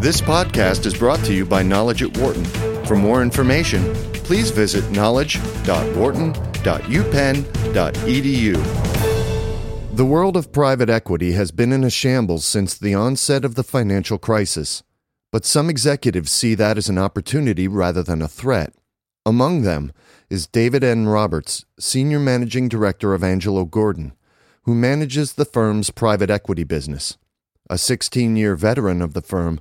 This podcast is brought to you by Knowledge at Wharton. For more information, please visit knowledge.wharton.upenn.edu. The world of private equity has been in a shambles since the onset of the financial crisis, but some executives see that as an opportunity rather than a threat. Among them is David N. Roberts, Senior Managing Director of Angelo Gordon, who manages the firm's private equity business. A 16 year veteran of the firm,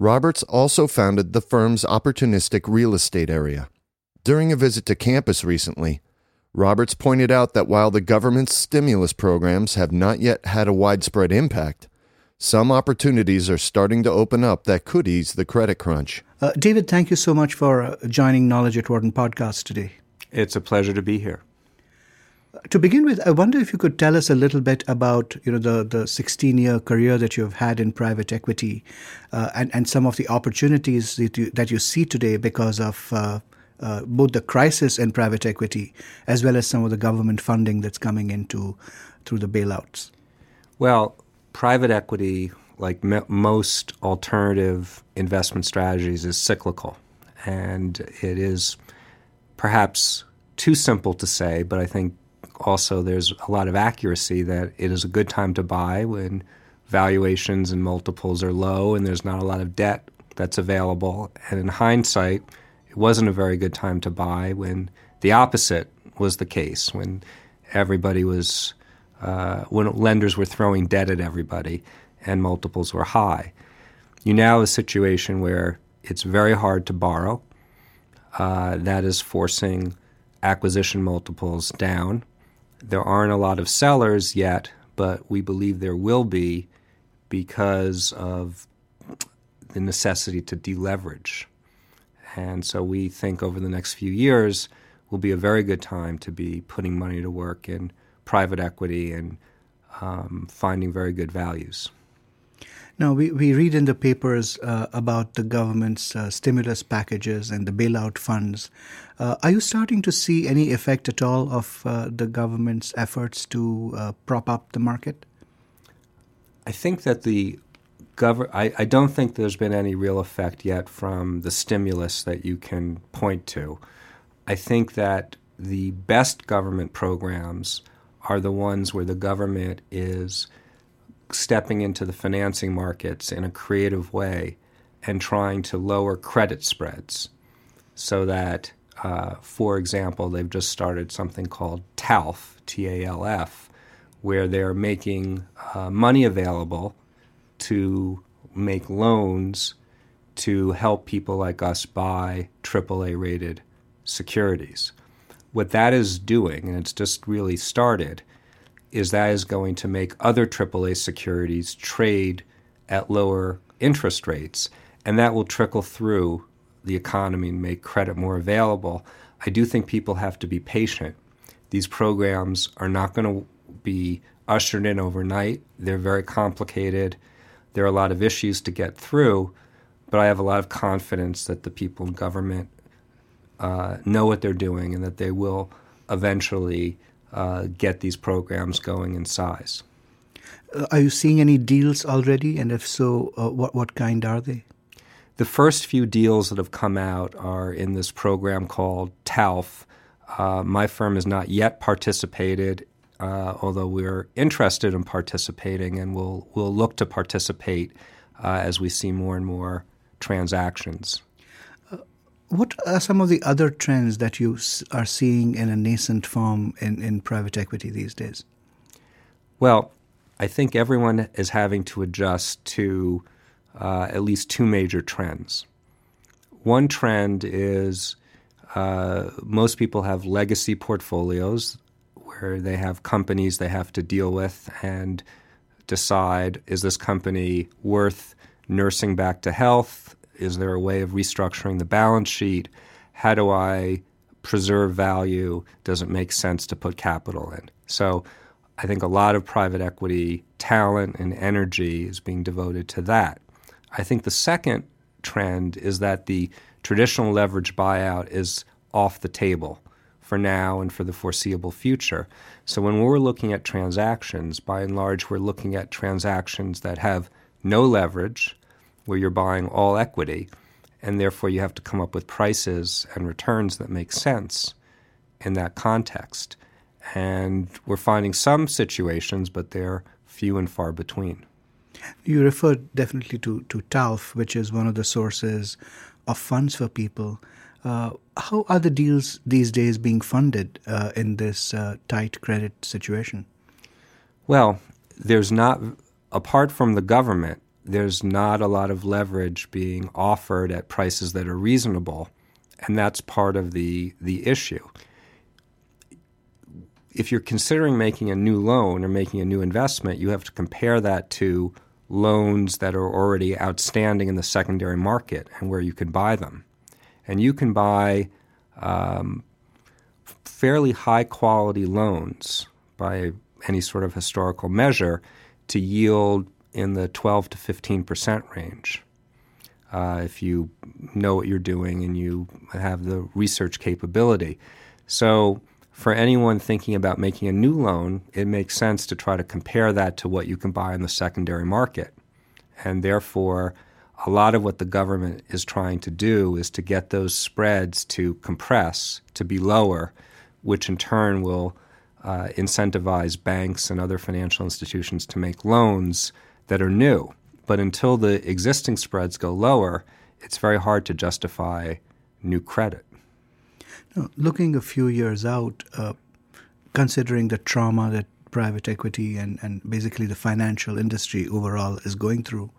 Roberts also founded the firm's opportunistic real estate area. During a visit to campus recently, Roberts pointed out that while the government's stimulus programs have not yet had a widespread impact, some opportunities are starting to open up that could ease the credit crunch. Uh, David, thank you so much for uh, joining Knowledge at Wharton podcast today. It's a pleasure to be here. To begin with, I wonder if you could tell us a little bit about you know the the 16 year career that you've had in private equity, uh, and and some of the opportunities that you that you see today because of. Uh, uh, both the crisis in private equity as well as some of the government funding that's coming into through the bailouts. Well, private equity, like m- most alternative investment strategies, is cyclical, and it is perhaps too simple to say, but I think also there's a lot of accuracy that it is a good time to buy when valuations and multiples are low and there's not a lot of debt that's available. And in hindsight, it wasn't a very good time to buy when the opposite was the case, when everybody was, uh, when lenders were throwing debt at everybody and multiples were high. You now have a situation where it's very hard to borrow. Uh, that is forcing acquisition multiples down. There aren't a lot of sellers yet, but we believe there will be because of the necessity to deleverage. And so we think over the next few years will be a very good time to be putting money to work in private equity and um, finding very good values. Now, we, we read in the papers uh, about the government's uh, stimulus packages and the bailout funds. Uh, are you starting to see any effect at all of uh, the government's efforts to uh, prop up the market? I think that the government, I, I don't think there's been any real effect yet from the stimulus that you can point to. I think that the best government programs are the ones where the government is stepping into the financing markets in a creative way and trying to lower credit spreads so that, uh, for example, they've just started something called TALF, T A L F, where they're making uh, money available to make loans to help people like us buy AAA rated securities. What that is doing, and it's just really started, is that is going to make other AAA securities trade at lower interest rates, and that will trickle through the economy and make credit more available. I do think people have to be patient. These programs are not going to be ushered in overnight. They're very complicated. There are a lot of issues to get through, but I have a lot of confidence that the people in government uh, know what they're doing and that they will eventually uh, get these programs going in size. Uh, are you seeing any deals already? And if so, uh, what, what kind are they? The first few deals that have come out are in this program called TALF. Uh, my firm has not yet participated, uh, although we're interested in participating and we'll, we'll look to participate uh, as we see more and more transactions. What are some of the other trends that you are seeing in a nascent form in, in private equity these days? Well, I think everyone is having to adjust to uh, at least two major trends. One trend is uh, most people have legacy portfolios where they have companies they have to deal with and decide is this company worth nursing back to health? Is there a way of restructuring the balance sheet? How do I preserve value? Does it make sense to put capital in? So I think a lot of private equity talent and energy is being devoted to that. I think the second trend is that the traditional leverage buyout is off the table for now and for the foreseeable future. So when we're looking at transactions, by and large, we're looking at transactions that have no leverage, where you're buying all equity, and therefore you have to come up with prices and returns that make sense in that context. And we're finding some situations, but they're few and far between. You referred definitely to, to TALF, which is one of the sources of funds for people. Uh, how are the deals these days being funded uh, in this uh, tight credit situation? Well, there's not, apart from the government, there's not a lot of leverage being offered at prices that are reasonable, and that's part of the, the issue. If you're considering making a new loan or making a new investment, you have to compare that to loans that are already outstanding in the secondary market and where you can buy them. And you can buy um, fairly high quality loans by any sort of historical measure to yield in the 12 to 15 percent range. Uh, if you know what you're doing and you have the research capability. So, for anyone thinking about making a new loan, it makes sense to try to compare that to what you can buy in the secondary market. And therefore, a lot of what the government is trying to do is to get those spreads to compress, to be lower, which in turn will uh, incentivize banks and other financial institutions to make loans that are new. But until the existing spreads go lower, it's very hard to justify new credit. Now, looking a few years out, uh, considering the trauma that private equity and, and basically the financial industry overall is going through,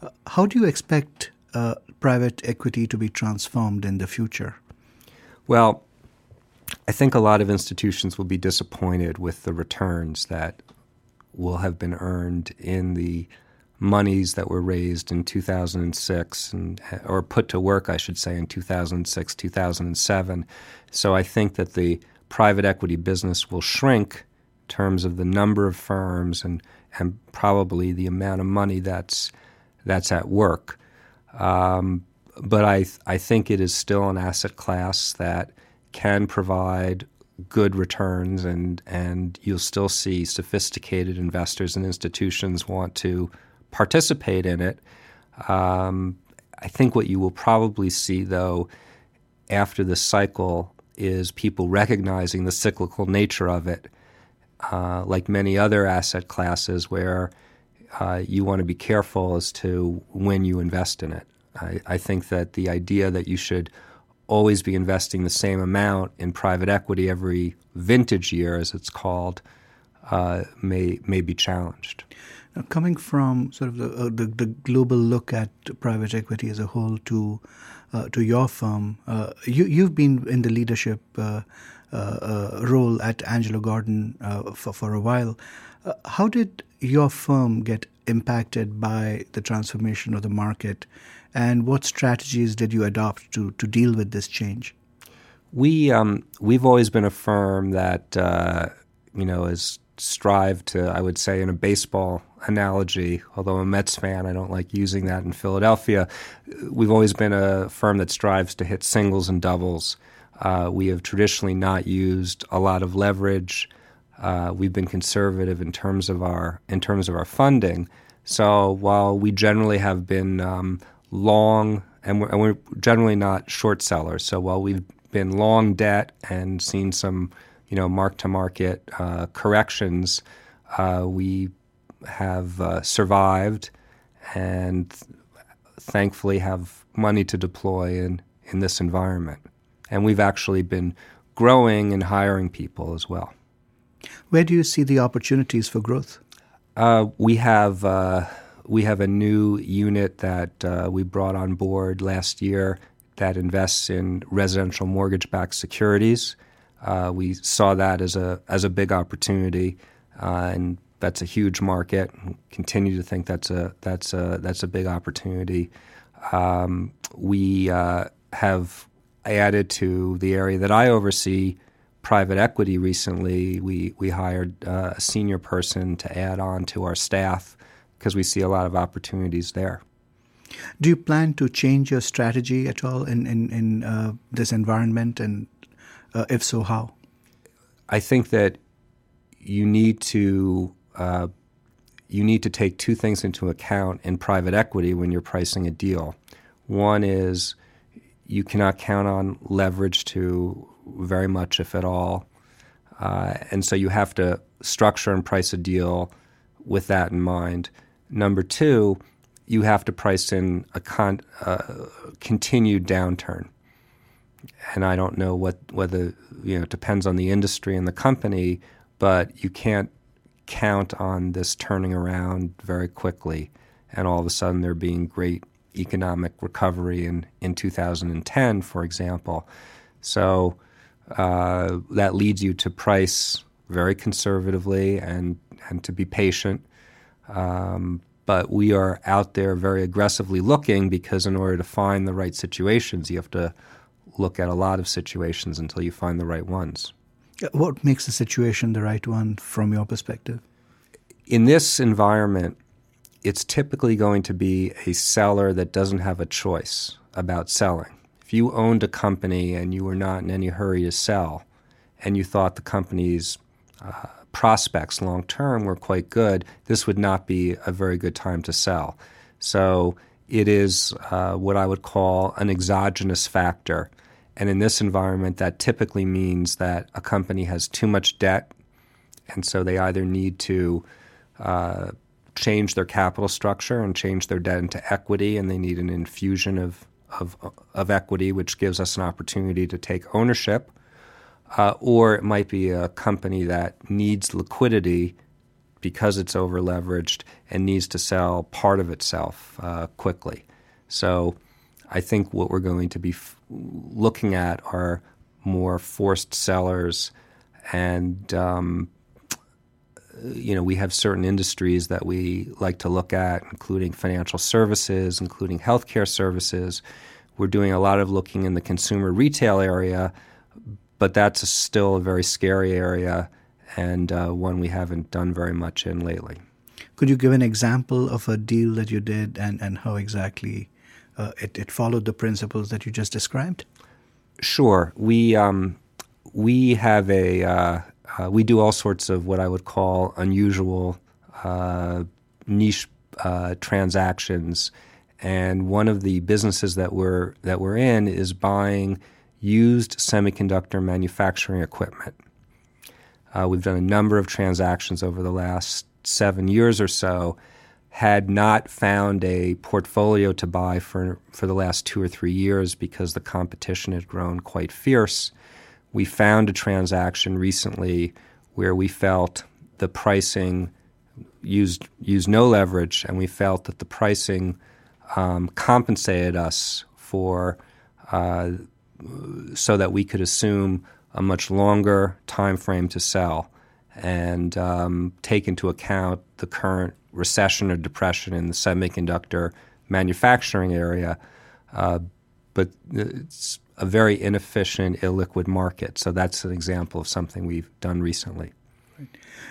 uh, how do you expect uh, private equity to be transformed in the future? Well, I think a lot of institutions will be disappointed with the returns that will have been earned in the monies that were raised in 2006 and, or put to work, I should say, in 2006, 2007. So I think that the private equity business will shrink in terms of the number of firms and, and probably the amount of money that's, that's at work. Um, but I, I think it is still an asset class that can provide good returns, and, and you'll still see sophisticated investors and institutions want to participate in it. Um, I think what you will probably see, though, after the cycle is people recognizing the cyclical nature of it, uh, like many other asset classes, where uh, you want to be careful as to when you invest in it. I, I, think that the idea that you should always be investing the same amount in private equity every vintage year, as it's called, uh, may may be challenged. Now, coming from sort of the, uh, the, the global look at private equity as a whole to uh, to your firm, uh, you you've been in the leadership uh, uh, role at Angelo Gordon for for a while. how did your firm get impacted by the transformation of the market, and what strategies did you adopt to to deal with this change? We um, we've always been a firm that you know is strive to, I would say, in a baseball analogy, although I'm a Mets fan, I don't like using that in Philadelphia. We've always been a firm that strives to hit singles and doubles. Uh, we have traditionally not used a lot of leverage. Uh, we've been conservative in terms of our in terms of our funding. So while we generally have been um, long, and we're, and we're generally not short sellers. So while we've been long debt and seen some you know, mark to market uh, corrections, uh, we have uh, survived and thankfully have money to deploy in, in this environment. And we've actually been growing and hiring people as well. Where do you see the opportunities for growth? Uh, we have uh, we have a new unit that uh, we brought on board last year that invests in residential mortgage-backed securities. Uh, we saw that as a as a big opportunity, uh, and that's a huge market. Continue to think that's a that's a that's a big opportunity. Um, we uh, have added to the area that I oversee, private equity. Recently, we we hired uh, a senior person to add on to our staff because we see a lot of opportunities there. Do you plan to change your strategy at all in in, in uh, this environment and uh, if so, how? I think that you need to uh, you need to take two things into account in private equity when you're pricing a deal. One is you cannot count on leverage to very much, if at all. Uh, and so you have to structure and price a deal with that in mind. Number two, you have to price in a con- uh, continued downturn. And I don't know what whether you know it depends on the industry and the company, but you can't count on this turning around very quickly, and all of a sudden there being great economic recovery in in 2010, for example. So uh, that leads you to price very conservatively and and to be patient. Um, but we are out there very aggressively looking because in order to find the right situations, you have to look at a lot of situations until you find the right ones. What makes the situation the right one from your perspective? In this environment, it's typically going to be a seller that doesn't have a choice about selling. If you owned a company and you were not in any hurry to sell, and you thought the company's uh, prospects long term were quite good, this would not be a very good time to sell. So it is uh, what I would call an exogenous factor. And in this environment, that typically means that a company has too much debt, and so they either need to uh, change their capital structure and change their debt into equity, and they need an infusion of, of, of equity, which gives us an opportunity to take ownership uh, or it might be a company that needs liquidity because it's over leveraged and needs to sell part of itself uh, quickly. So I think what we're going to be f- looking at are more forced sellers and um, you know we have certain industries that we like to look at including financial services including healthcare services we're doing a lot of looking in the consumer retail area but that's still a very scary area and uh, one we haven't done very much in lately. Could you give an example of a deal that you did and, and how exactly uh, it, it, followed the principles that you just described? Sure. We, um, we have a, uh, uh we do all sorts of what I would call unusual uh, niche uh, transactions. And one of the businesses that we're, that we're in is buying – used semiconductor manufacturing equipment. Uh, we've done a number of transactions over the last seven years or so. Had not found a portfolio to buy for, for the last two or three years because the competition had grown quite fierce. We found a transaction recently where we felt the pricing used used no leverage, and we felt that the pricing um, compensated us for uh, so that we could assume a much longer time frame to sell and um, take into account the current recession or depression in the semiconductor manufacturing area. Uh, but it's a very inefficient, illiquid market. So that's an example of something we've done recently.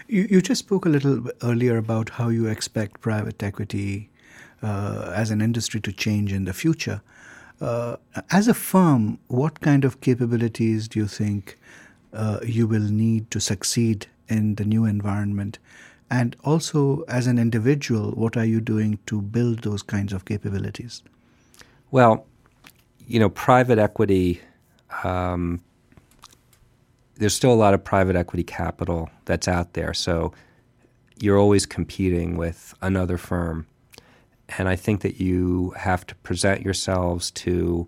You, you just spoke a little earlier about how you expect private equity uh, as an industry to change in the future. Uh, as a firm, what kind of capabilities do you think uh, you will need to succeed in the new environment? And also, as an individual, what are you doing to build those kinds of capabilities? Well, you know, private equity, um, there's still a lot of private equity capital that's out there. So you're always competing with another firm and I think that you have to present yourselves to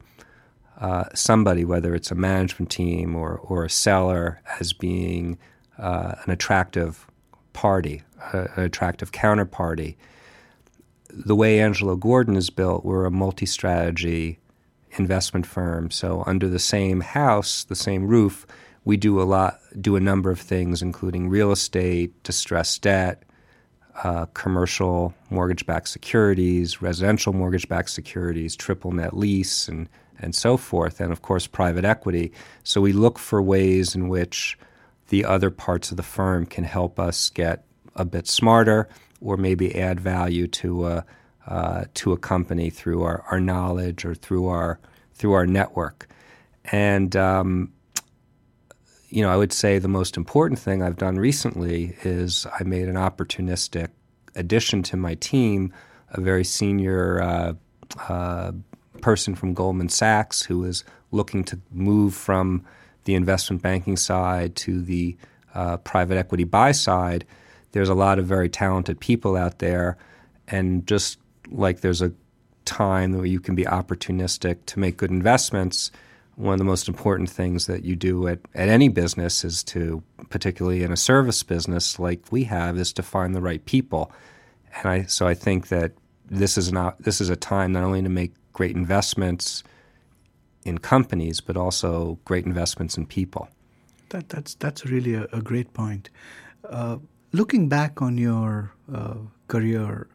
uh, somebody, whether it's a management team or, or a seller, as being uh, an attractive party, uh, an attractive counterparty. The way Angelo Gordon is built, we're a multi strategy investment firm. So, under the same house, the same roof, we do a lot, do a number of things, including real estate, distressed debt, uh, commercial mortgage backed securities, residential mortgage backed securities, triple net lease, and, and so forth, and of course, private equity. So we look for ways in which the other parts of the firm can help us get a bit smarter or maybe add value to a, uh, to a company through our, our knowledge or through our, through our network. And um, you know, I would say the most important thing I've done recently is I made an opportunistic addition to my team a very senior uh, uh, person from Goldman Sachs who was looking to move from the investment banking side to the uh, private equity buy side. There's a lot of very talented people out there, and just like there's a time where you can be opportunistic to make good investments, one of the most important things that you do at, at any business is to, particularly in a service business like we have, is to find the right people. And I, so I think that this is not this is a time not only to make great investments in companies, but also great investments in people. That, that's that's really a, a great point. Uh, looking back on your uh, career,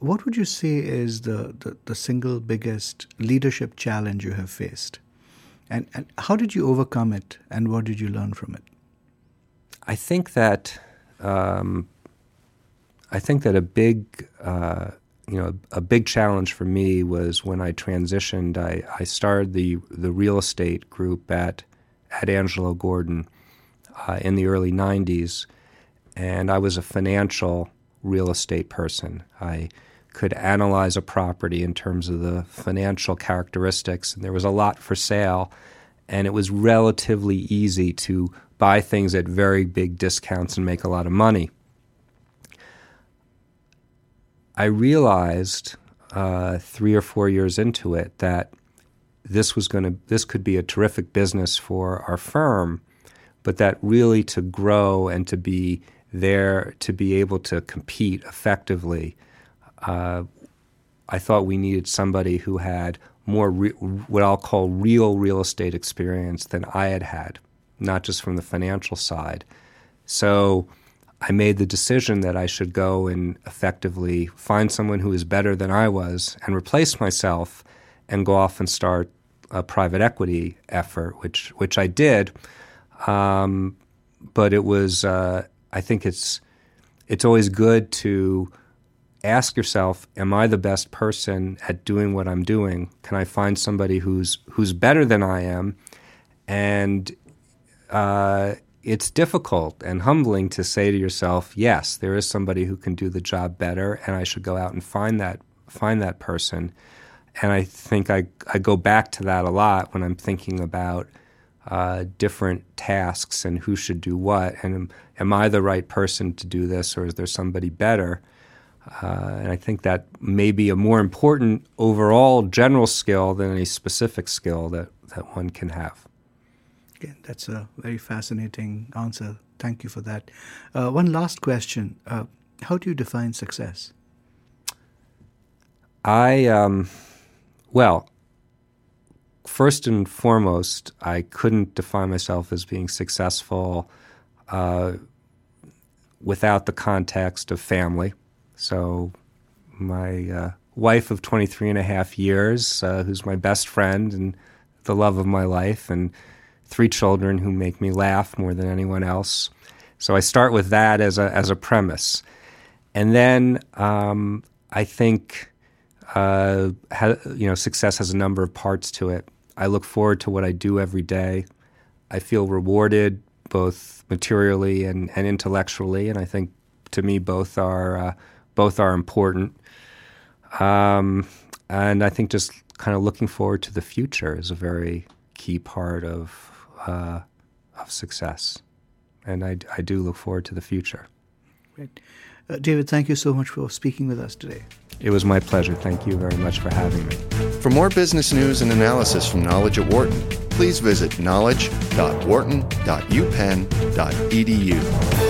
what would you say is the, the, the, single biggest leadership challenge you have faced? And, and how did you overcome it, and what did you learn from it? I think that um, I think that a big uh, you know a big challenge for me was when I transitioned. I, I started the the real estate group at at Angelo Gordon uh, in the early '90s, and I was a financial real estate person. I could analyze a property in terms of the financial characteristics, and there was a lot for sale, and it was relatively easy to buy things at very big discounts and make a lot of money. I realized uh, three or four years into it that this was going to this could be a terrific business for our firm, but that really to grow and to be there to be able to compete effectively, uh, I thought we needed somebody who had more re- what I'll call real real estate experience than I had had, not just from the financial side. So I made the decision that I should go and effectively find someone who is better than I was and replace myself and go off and start a private equity effort, which which I did. Um, but it was uh, I think it's it's always good to ask yourself, am I the best person at doing what I'm doing? Can I find somebody who's who's better than I am? And uh, it's difficult and humbling to say to yourself, yes, there is somebody who can do the job better, and I should go out and find that find that person. And I think I, I go back to that a lot when I'm thinking about uh, different tasks and who should do what. And am, am, I the right person to do this, or is there somebody better? Uh, and I think that may be a more important overall general skill than any specific skill that, that one can have. Again, that's a very fascinating answer. Thank you for that. Uh, one last question uh, How do you define success? I, um, well, first and foremost, I couldn't define myself as being successful uh, without the context of family. So, my uh, wife of 23 and a half years, uh, who's my best friend and the love of my life, and three children who make me laugh more than anyone else. So I start with that as a as a premise, and then um, I think uh, ha, you know success has a number of parts to it. I look forward to what I do every day. I feel rewarded both materially and, and intellectually, and I think to me both are uh, both are important. Um, and I think just kind of looking forward to the future is a very key part of uh, of success. And I, I do look forward to the future. Great. Uh, David, thank you so much for speaking with us today. It was my pleasure. Thank you very much for having me. For more business news and analysis from Knowledge at Wharton, please visit knowledge.wharton.upenn.edu.